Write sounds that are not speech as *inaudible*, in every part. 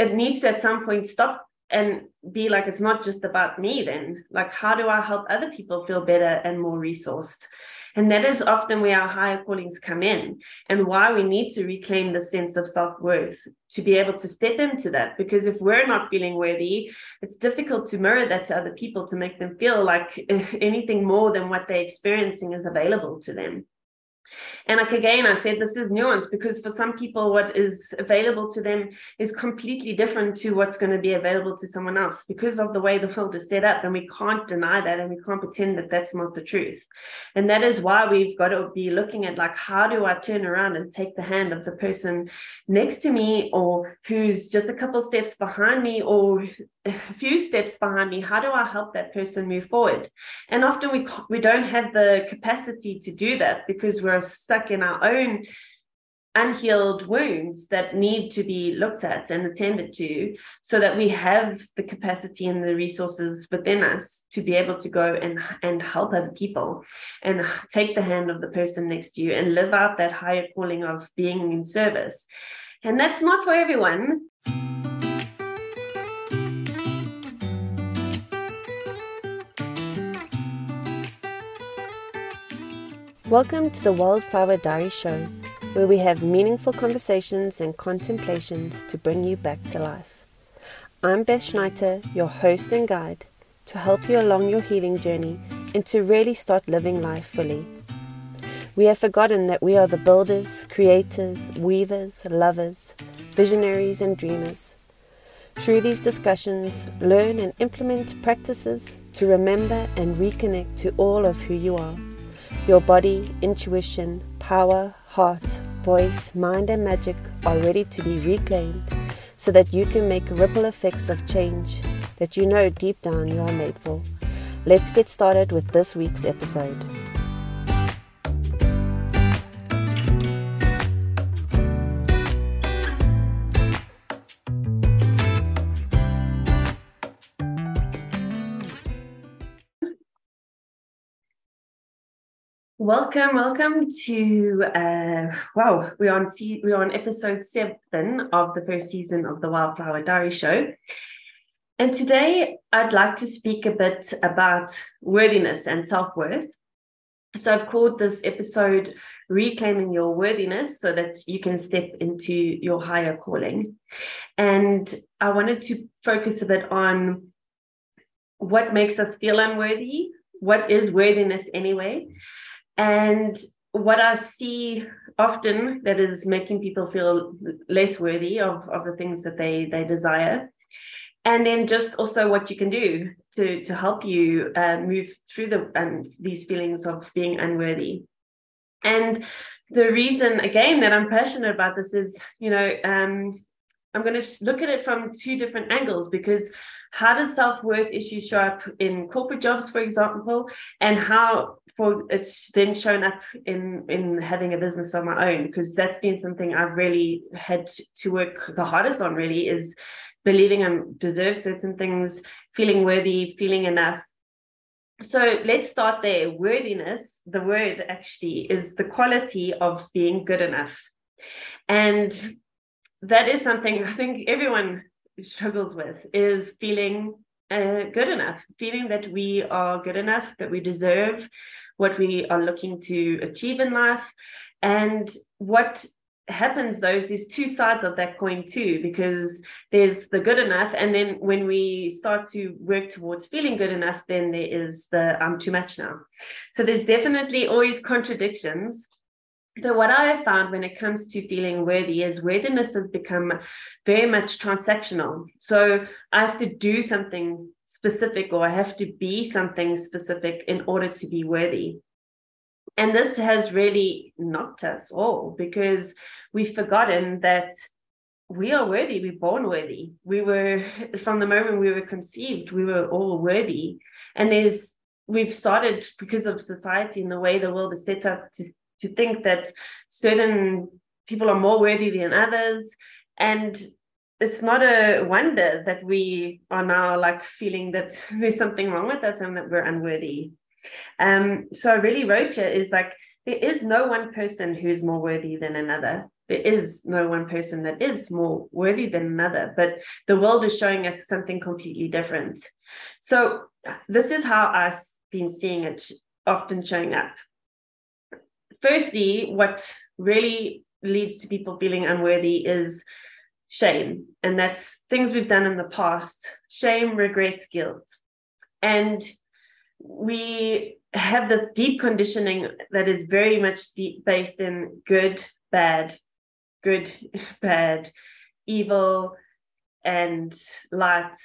it needs to at some point stop and be like it's not just about me then. Like how do i help other people feel better and more resourced? And that is often where our higher callings come in and why we need to reclaim the sense of self-worth to be able to step into that. Because if we're not feeling worthy it's difficult to mirror that to other people to make them feel like *laughs* anything more than what they're experiencing is available to them and like again, I said this is nuance because for some people, what is available to them is completely different to what's going to be available to someone else because of the way the world is set up. And we can't deny that and we can't pretend that that's not the truth. And that is why we've got to be looking at like, how do I turn around and take the hand of the person next to me or who's just a couple steps behind me or a few steps behind me? How do I help that person move forward? And often we, we don't have the capacity to do that because we're stuck in our own unhealed wounds that need to be looked at and attended to so that we have the capacity and the resources within us to be able to go and and help other people and take the hand of the person next to you and live out that higher calling of being in service. And that's not for everyone Welcome to the Wildflower Diary Show, where we have meaningful conversations and contemplations to bring you back to life. I'm Beth Schneiter, your host and guide, to help you along your healing journey and to really start living life fully. We have forgotten that we are the builders, creators, weavers, lovers, visionaries, and dreamers. Through these discussions, learn and implement practices to remember and reconnect to all of who you are your body, intuition, power, heart, voice, mind, and magic are ready to be reclaimed so that you can make ripple effects of change that you know deep down you are made for. Let's get started with this week's episode. Welcome, welcome to uh, wow, we're on we're on episode seven of the first season of the Wildflower Diary Show, and today I'd like to speak a bit about worthiness and self worth. So I've called this episode "Reclaiming Your Worthiness" so that you can step into your higher calling, and I wanted to focus a bit on what makes us feel unworthy, what is worthiness anyway and what I see often that is making people feel less worthy of, of the things that they they desire. And then just also what you can do to, to help you uh, move through the um, these feelings of being unworthy. And the reason again that I'm passionate about this is, you know, um, I'm going to look at it from two different angles because how does self-worth issues show up in corporate jobs for example? And how for it's then shown up in in having a business of my own? Because that's been something i've really had to work the hardest on really is believing i deserve certain things feeling worthy feeling enough. So let's start there. Worthiness the word actually is the quality of being good enough. And that is something *laughs* i think everyone struggles with is feeling uh, good enough, feeling that we are good enough, that we deserve what we are looking to achieve in life. And what happens though is there's two sides of that coin too, because there's the good enough. And then when we start to work towards feeling good enough, then there is the I'm too much now. So there's definitely always contradictions so what I have found when it comes to feeling worthy is worthiness has become very much transactional. So I have to do something specific or I have to be something specific in order to be worthy. And this has really knocked us all because we've forgotten that we are worthy. We're born worthy. We were, *laughs* from the moment we were conceived, we were all worthy. And there's, we've started because of society and the way the world is set up to to think that certain people are more worthy than others and it's not a wonder that we are now like feeling that *laughs* there's something wrong with us and that we're unworthy um so really rocha is like there is no one person who's more worthy than another there is no one person that is more worthy than another, but the world is showing us something completely different. So, this is how I've been seeing it often showing up. Firstly, what really leads to people feeling unworthy is shame. And that's things we've done in the past shame, regrets, guilt. And we have this deep conditioning that is very much deep based in good, bad, good, *laughs* bad, evil, and light,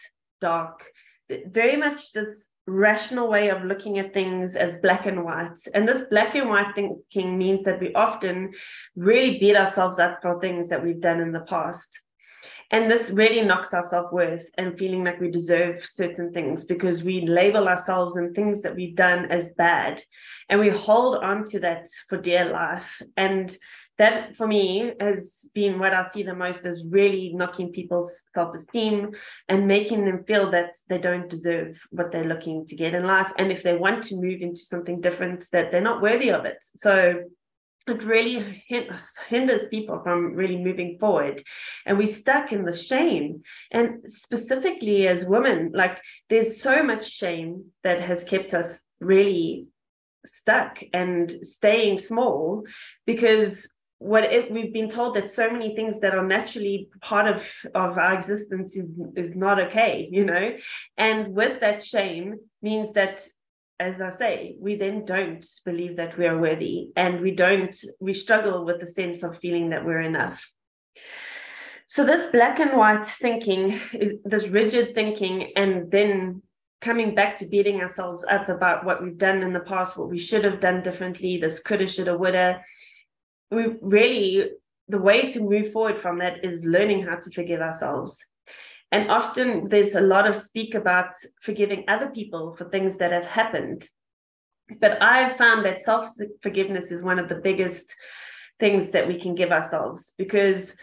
dark. Very much this rational way of looking at things as black and white. And this black and white thinking means that we often really beat ourselves up for things that we've done in the past. And this really knocks our self worth and feeling like we deserve certain things because we label ourselves and things that we've done as bad. And we hold on to that for dear life. And that for me has been what I see the most as really knocking people's self esteem and making them feel that they don't deserve what they're looking to get in life. And if they want to move into something different, that they're not worthy of it. So it really hinders people from really moving forward and we're stuck in the shame and specifically as women like there's so much shame that has kept us really stuck and staying small because what if we've been told that so many things that are naturally part of of our existence is, is not okay you know and with that shame means that as I say, we then don't believe that we are worthy and we don't, we struggle with the sense of feeling that we're enough. So, this black and white thinking, this rigid thinking, and then coming back to beating ourselves up about what we've done in the past, what we should have done differently, this coulda, shoulda, woulda. We really, the way to move forward from that is learning how to forgive ourselves and often there's a lot of speak about forgiving other people for things that have happened. But I've found that self forgiveness is one of the biggest things that we can give ourselves because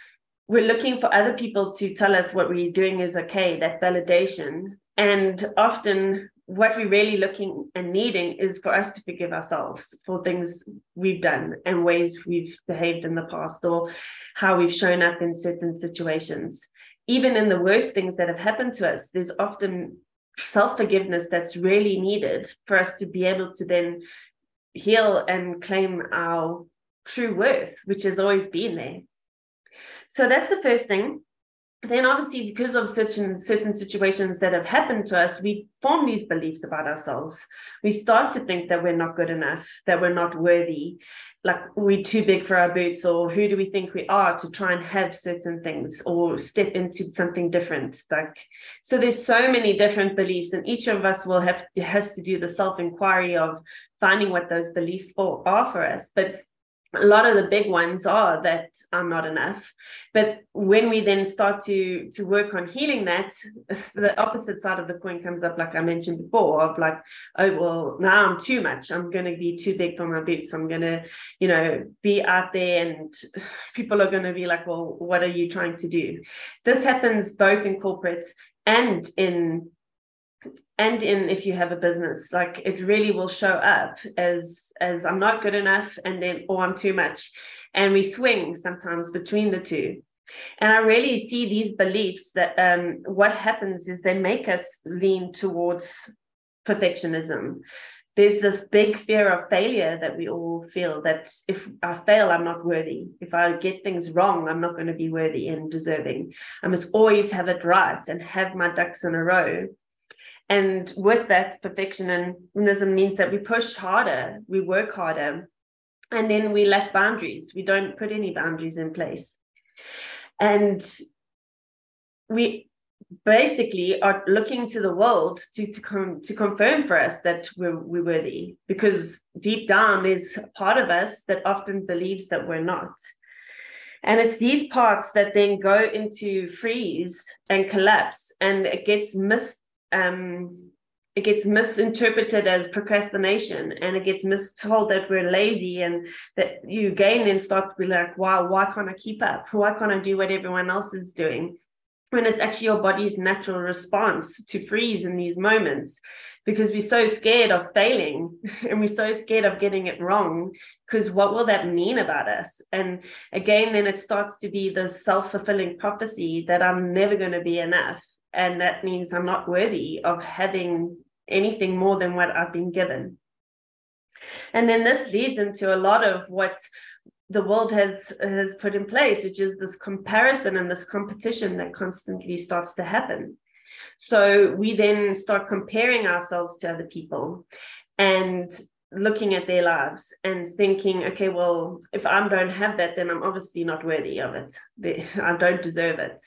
we're looking for other people to tell us what we're doing is okay, that validation. And often what we're really looking and needing is for us to forgive ourselves for things we've done and ways we've behaved in the past or how we've shown up in certain situations even in the worst things that have happened to us, there's often self forgiveness that's really needed for us to be able to then heal and claim our true worth, which has always been there. So that's the first thing then obviously because of certain certain situations that have happened to us we form these beliefs about ourselves. We start to think that we're not good enough that we're not worthy. Like we're too big for our boots or who do we think we are to try and have certain things or step into something different? Like so there's so many different beliefs and each of us will have has to do the self inquiry of finding what those beliefs are for us. But a lot of the big ones are that I'm not enough. But when we then start to to work on healing that, *laughs* the opposite side of the coin comes up, like I mentioned before, of like, oh well, now I'm too much. I'm gonna be too big for my boots. I'm gonna, you know, be out there and *sighs* people are gonna be like, well, what are you trying to do? This happens both in corporates and in and in if you have a business like it really will show up as as i'm not good enough and then or i'm too much and we swing sometimes between the two and i really see these beliefs that um, what happens is they make us lean towards perfectionism there's this big fear of failure that we all feel that if I fail, I'm not worthy. If I get things wrong, I'm not going to be worthy and deserving. I must always have it right and have my ducks in a row and with that, perfectionism means that we push harder, we work harder, and then we lack boundaries. We don't put any boundaries in place. And we basically are looking to the world to to, com- to confirm for us that we're, we're worthy because deep down there's a part of us that often believes that we're not and it's these parts that then go into freeze and collapse and it gets missed um, it gets misinterpreted as procrastination and it gets mistold that we're lazy and that you again then start to be like wow why can't i keep up? Why can't i do what everyone else is doing? When it's actually your body's natural response to freeze in these moments because we're so scared of failing *laughs* and we're so scared of getting it wrong because what will that mean about us? And again then it starts to be the self-fulfilling prophecy that i'm never going to be enough and that means i'm not worthy of having anything more than what i've been given and then this leads into a lot of what the world has has put in place which is this comparison and this competition that constantly starts to happen so we then start comparing ourselves to other people and looking at their lives and thinking, okay, well, if I don't have that, then I'm obviously not worthy of it. I don't deserve it.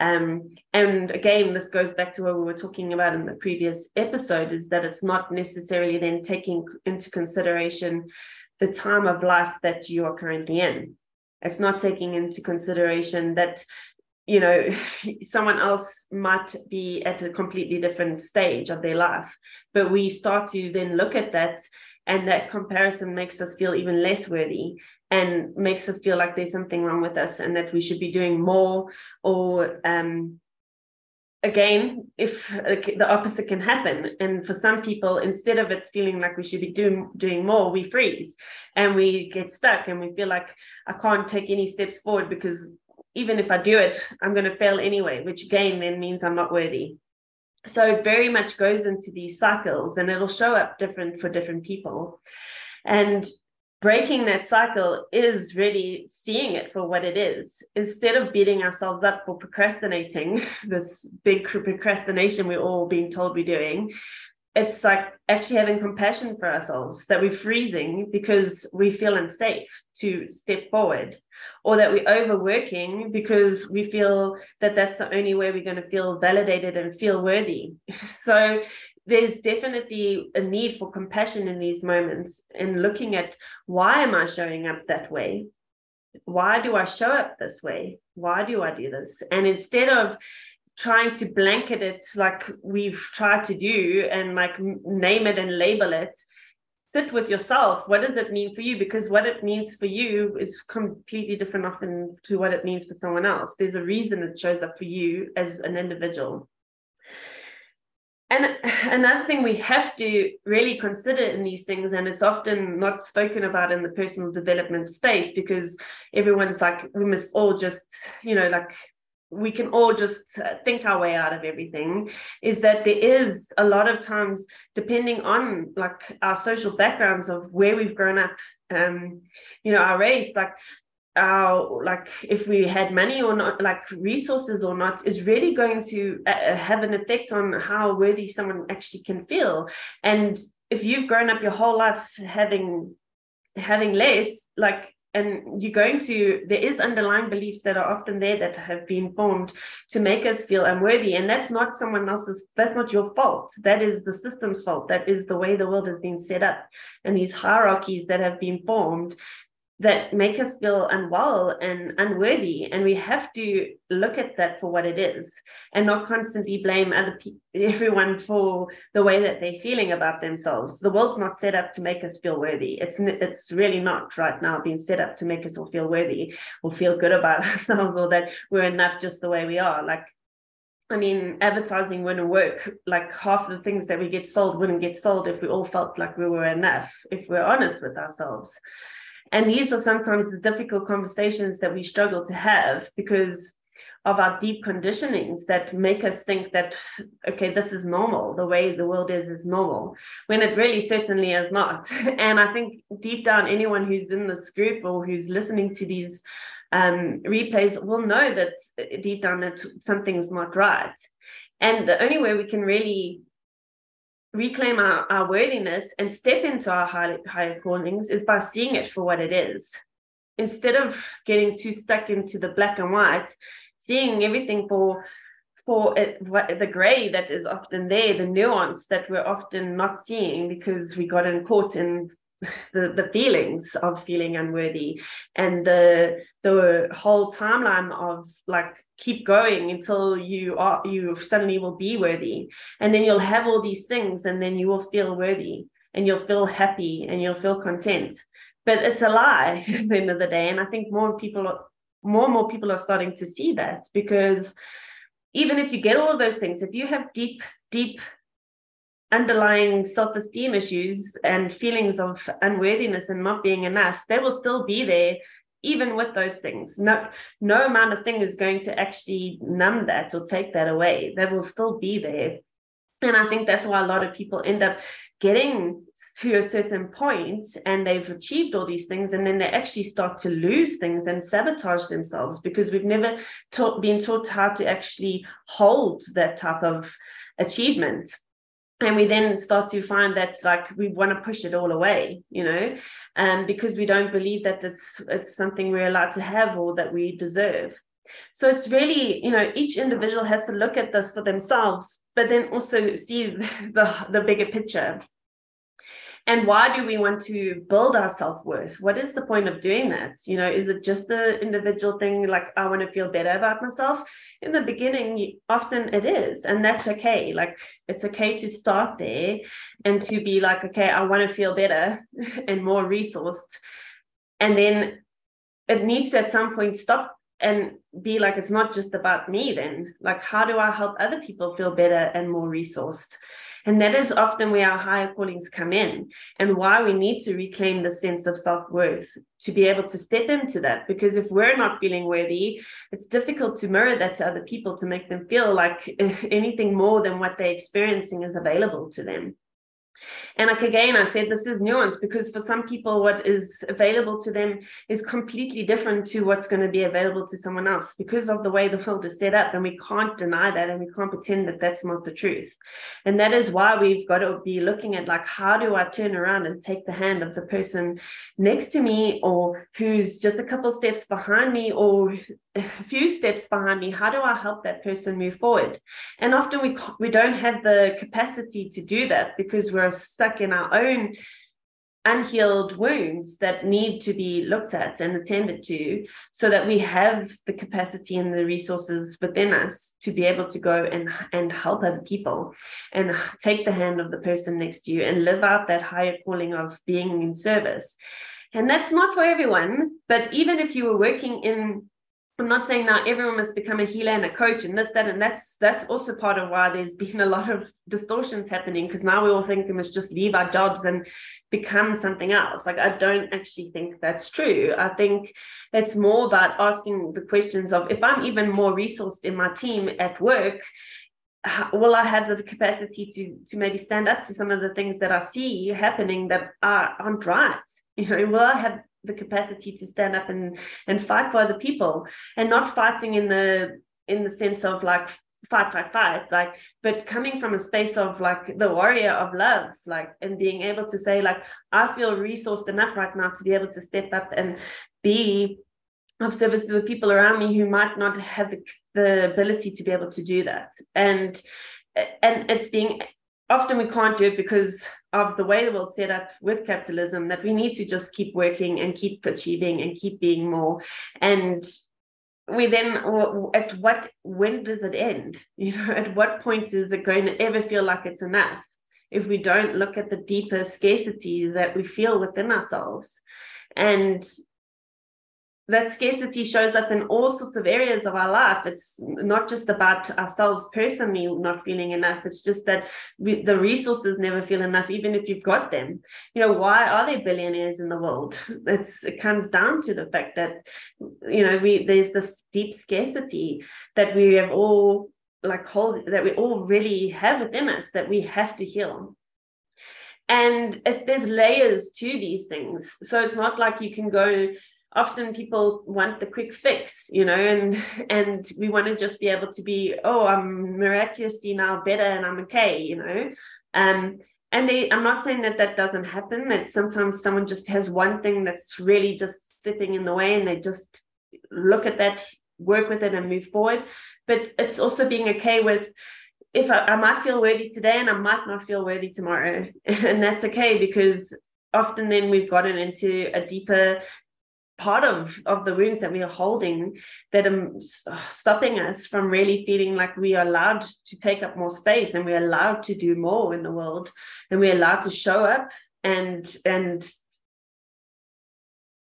Um, and again, this goes back to what we were talking about in the previous episode is that it's not necessarily then taking into consideration the time of life that you are currently in. It's not taking into consideration that you know *laughs* someone else might be at a completely different stage of their life but we start to then look at that and that comparison makes us feel even less worthy and makes us feel like there's something wrong with us and that we should be doing more or um, again if the opposite can happen and for some people instead of it feeling like we should be doing doing more we freeze and we get stuck and we feel like i can't take any steps forward because even if I do it, I'm going to fail anyway, which again then means I'm not worthy. So it very much goes into these cycles and it'll show up different for different people. And breaking that cycle is really seeing it for what it is. Instead of beating ourselves up for procrastinating *laughs* this big procrastination we're all being told we're doing it's like actually having compassion for ourselves that we're freezing because we feel unsafe to step forward or that we're overworking because we feel that that's the only way we're going to feel validated and feel worthy. *laughs* So there's definitely a need for compassion in these moments and looking at why am i showing up that way? Why do i show up this way? Why do i do this? And instead of trying to blanket it like we've tried to do and like name it and label it sit with yourself. What does it mean for you? Because what it means for you is completely different often to what it means for someone else. There's a reason it shows up for you as an individual and another thing we have to really consider in these things, and it's often not spoken about in the personal development space because everyone's like, we must all just, you know, like we can all just think our way out of everything is that there is a lot of times depending on like our social backgrounds of where we've grown up um you know our race like our like if we had money or not like resources or not is really going to uh, uh have an effect on how worthy someone actually can feel. And if you've grown up your whole life having having less like and you're going to there is underlying beliefs that are often there that have been formed to make us feel unworthy. And that's not someone else's that's not your fault. That is the system's fault. That is the way the world has been set up and these hierarchies that have been formed that make us feel unwell and unworthy and we have to look at that for what it is and not constantly blame other people *laughs* everyone for the way that they're feeling about themselves the world's not set up to make us feel worthy it's it's really not right now being set up to make us all feel worthy or feel good about *laughs* ourselves or that we're enough just the way we are like I mean, advertising wouldn't work. Like half the things that we get sold wouldn't get sold if we all felt like we were enough, if we're honest with ourselves. And these are sometimes the difficult conversations that we struggle to have because of our deep conditionings that make us think that, okay, this is normal. The way the world is is normal, when it really certainly is not. *laughs* And I think deep down, anyone who's in this group or who's listening to these um, replays will know that deep down that something's not right. And the only way we can really reclaim our, our worthiness and step into our high, higher callings is by seeing it for what it is. Instead of getting too stuck into the black and white, seeing everything for for it, what, the gray that is often there, the nuance that we're often not seeing because we got in caught in *laughs* the, the feelings of feeling unworthy and the the whole timeline of like keep going until you are you suddenly will be worthy. And then you'll have all these things and then you will feel worthy and you'll feel happy and you'll feel content. But it's a lie *laughs* at the end of the day. And i think more people more and more people are starting to see that because even if you get all those things, if you have deep, deep underlying self-esteem issues and feelings of unworthiness and not being enough, they will still be there even with those things. No, no amount of thing is going to actually numb that or take that away. They will still be there. And I think that's why a lot of people end up getting to a certain point and they've achieved all these things and then they actually start to lose things and sabotage themselves because we've never taught, been taught how to actually hold that type of achievement and we then start to find that like we want to push it all away you know? Um, because we don't believe that it's it's something we're allowed to have or that we deserve. So it's really you know each individual has to look at this for themselves but then also see *laughs* the the bigger picture and why do we want to build our self-worth? What is the point of doing that? You know is it just the individual thing like i want to feel better about myself? In the beginning often it is and that's okay. Like it's okay to start there and to be like okay i want to feel better *laughs* and more resourced. And then it needs to at some point stop and be like it's not just about me then. Like how do i help other people feel better and more resourced and that is often where our higher callings come in and why we need to reclaim the sense of self worth to be able to step into that. Because if we're not feeling worthy, it's difficult to mirror that to other people to make them feel like *laughs* anything more than what they're experiencing is available to them. And like again, I said this is nuance because for some people, what is available to them is completely different to what's going to be available to someone else because of the way the world is set up. And we can't deny that and we can't pretend that that's not the truth. And that is why we've got to be looking at like, how do I turn around and take the hand of the person next to me or who's just a couple steps behind me or a few steps behind me? How do I help that person move forward? And often we, we don't have the capacity to do that because we're stuck in our own unhealed wounds that need to be looked at and attended to so that we have the capacity and the resources within us to be able to go and and help other people and take the hand of the person next to you and live out that higher calling of being in service. And that's not for everyone but even if you were working in I'm not saying now everyone must become a healer and a coach and this, that, and that's that's also part of why there's *laughs* been a lot of distortions happening because now we all think we must just leave our jobs and become something else. Like I don't actually think that's true. I think it's more about asking the questions of if I'm even more resourced in my team at work, how, will I have the capacity to to maybe stand up to some of the things that I see happening that are, aren't right? You know, will I have the capacity to stand up and and fight for other people and not fighting in the in the sense of like fight fight fight like but coming from a space of like the warrior of love like and being able to say like i feel resourced enough right now to be able to step up and be of service to the people around me who might not have the, the ability to be able to do that. And and it's being often we can't do it because of the way the world's set up with capitalism that we need to just keep working and keep achieving and keep being more. And we then at what when does it end? *laughs* You know at what point is it going to ever feel like it's enough? If we don't look at the deeper scarcity that we feel within ourselves. And that scarcity shows up in all sorts of areas of our life. It's not just about ourselves personally not feeling enough. It's just that we, the resources never feel enough, even if you've got them. You know, why are there billionaires in the world? *laughs* It's, it comes down to the fact that, you know, we there's this deep scarcity that we have all like hold that we all really have within us that we have to heal and there's layers to these things so it's not like you can go often people want the quick fix you know and and we want to just be able to be oh i'm miraculously now better and i'm okay you know? Um and they i'm not saying that that doesn't happen that sometimes someone just has one thing that's really just sitting in the way and they just look at that work with it and move forward. But it's also being okay with if I, I might feel worthy today and i might not feel worthy tomorrow. *laughs* And that's okay because often then we've gotten into a deeper part of of the wounds that we are holding that are stopping us from really feeling like we are allowed to take up more space and we're allowed to do more in the world and we're allowed to show up and and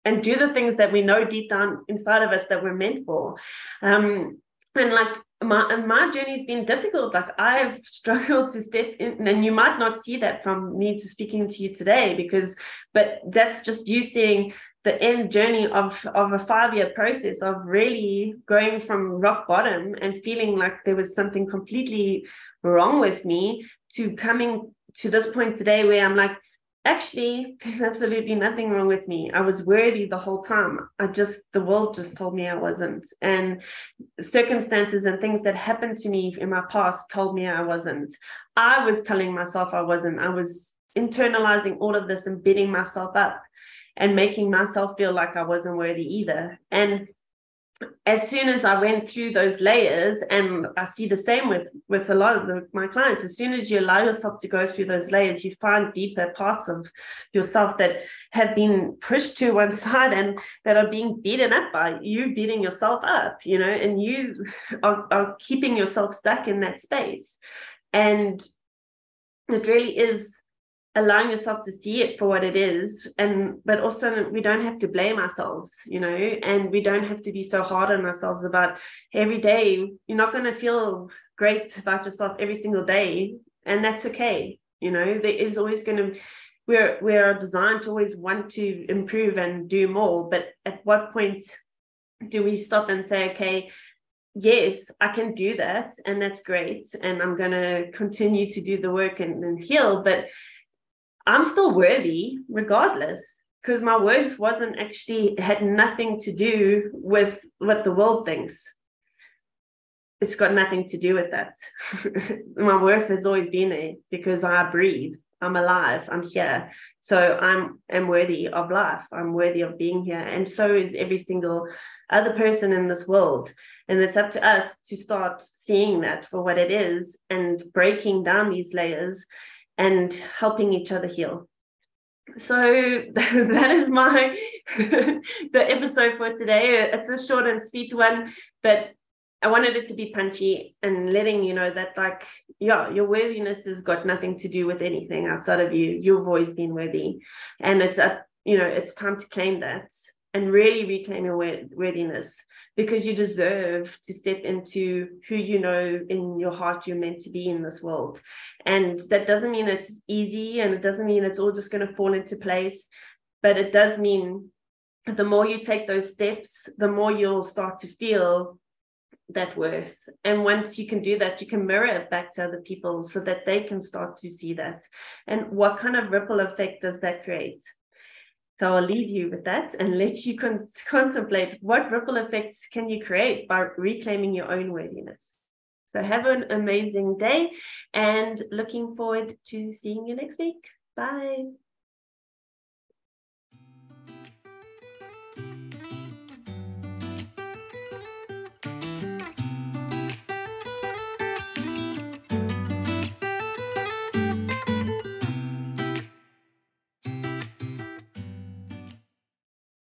and do the things that we know deep down inside of us that we're meant for um and like my my journey's been difficult. Like I've *laughs* struggled to step in, and you might not see that from me to speaking to you today, because but that's just you seeing the end journey of of a five year process of really going from rock bottom and feeling like there was something completely wrong with me to coming to this point today where I'm like, actually, there's absolutely nothing wrong with me. I was worthy the whole time. I just, the world just told me I wasn't. And circumstances and things that happened to me in my past told me I wasn't. I was telling myself I wasn't. I was internalizing all of this and beating myself up and making myself feel like I wasn't worthy either. And as soon as I went through those layers, and I see the same with with a lot of the, my clients, as soon as you allow yourself to go through those layers, you find deeper parts of yourself that have been pushed to one *laughs* side and that are being beaten up by you beating yourself up, you know, and you are, are keeping yourself stuck in that space. And it really is allowing yourself to see it for what it is and but also we don't have to blame ourselves you know and we don't have to be so hard on ourselves about every day you're not going to feel great about yourself every single day and that's okay you know there is always going to we're we're designed to always want to improve and do more but at what point do we stop and say okay yes, I can do that, and that's great, and I'm going to continue to do the work and, and heal. But I'm still worthy regardless because my worth wasn't actually had nothing to do with what the world thinks. It's got nothing to do with that. *laughs* my worth has always been there because I breathe. I'm alive. I'm here. So I'm am worthy of life. I'm worthy of being here. And so is every single other person in this world. And it's up to us to start seeing that for what it is and breaking down these layers and helping each other heal. So *laughs* that is my *laughs* the episode for today. It's a short and sweet one, but I wanted it to be punchy and letting you know that like yeah, your worthiness has got nothing to do with anything outside of you. You've always been worthy, and it's a you know it's time to claim that and really reclaim your worthiness because you deserve to step into who you know in your heart you're meant to be in this world. And that doesn't mean it's easy and it doesn't mean it's all just going to fall into place, but it does mean the more you take those steps, the more you'll start to feel that worth. And once you can do that, you can mirror it back to other people so that they can start to see that. And what kind of ripple effect does that create? So I'll leave you with that and let you con- contemplate what ripple effects can you create by reclaiming your own worthiness. So have an amazing day and looking forward to seeing you next week. Bye.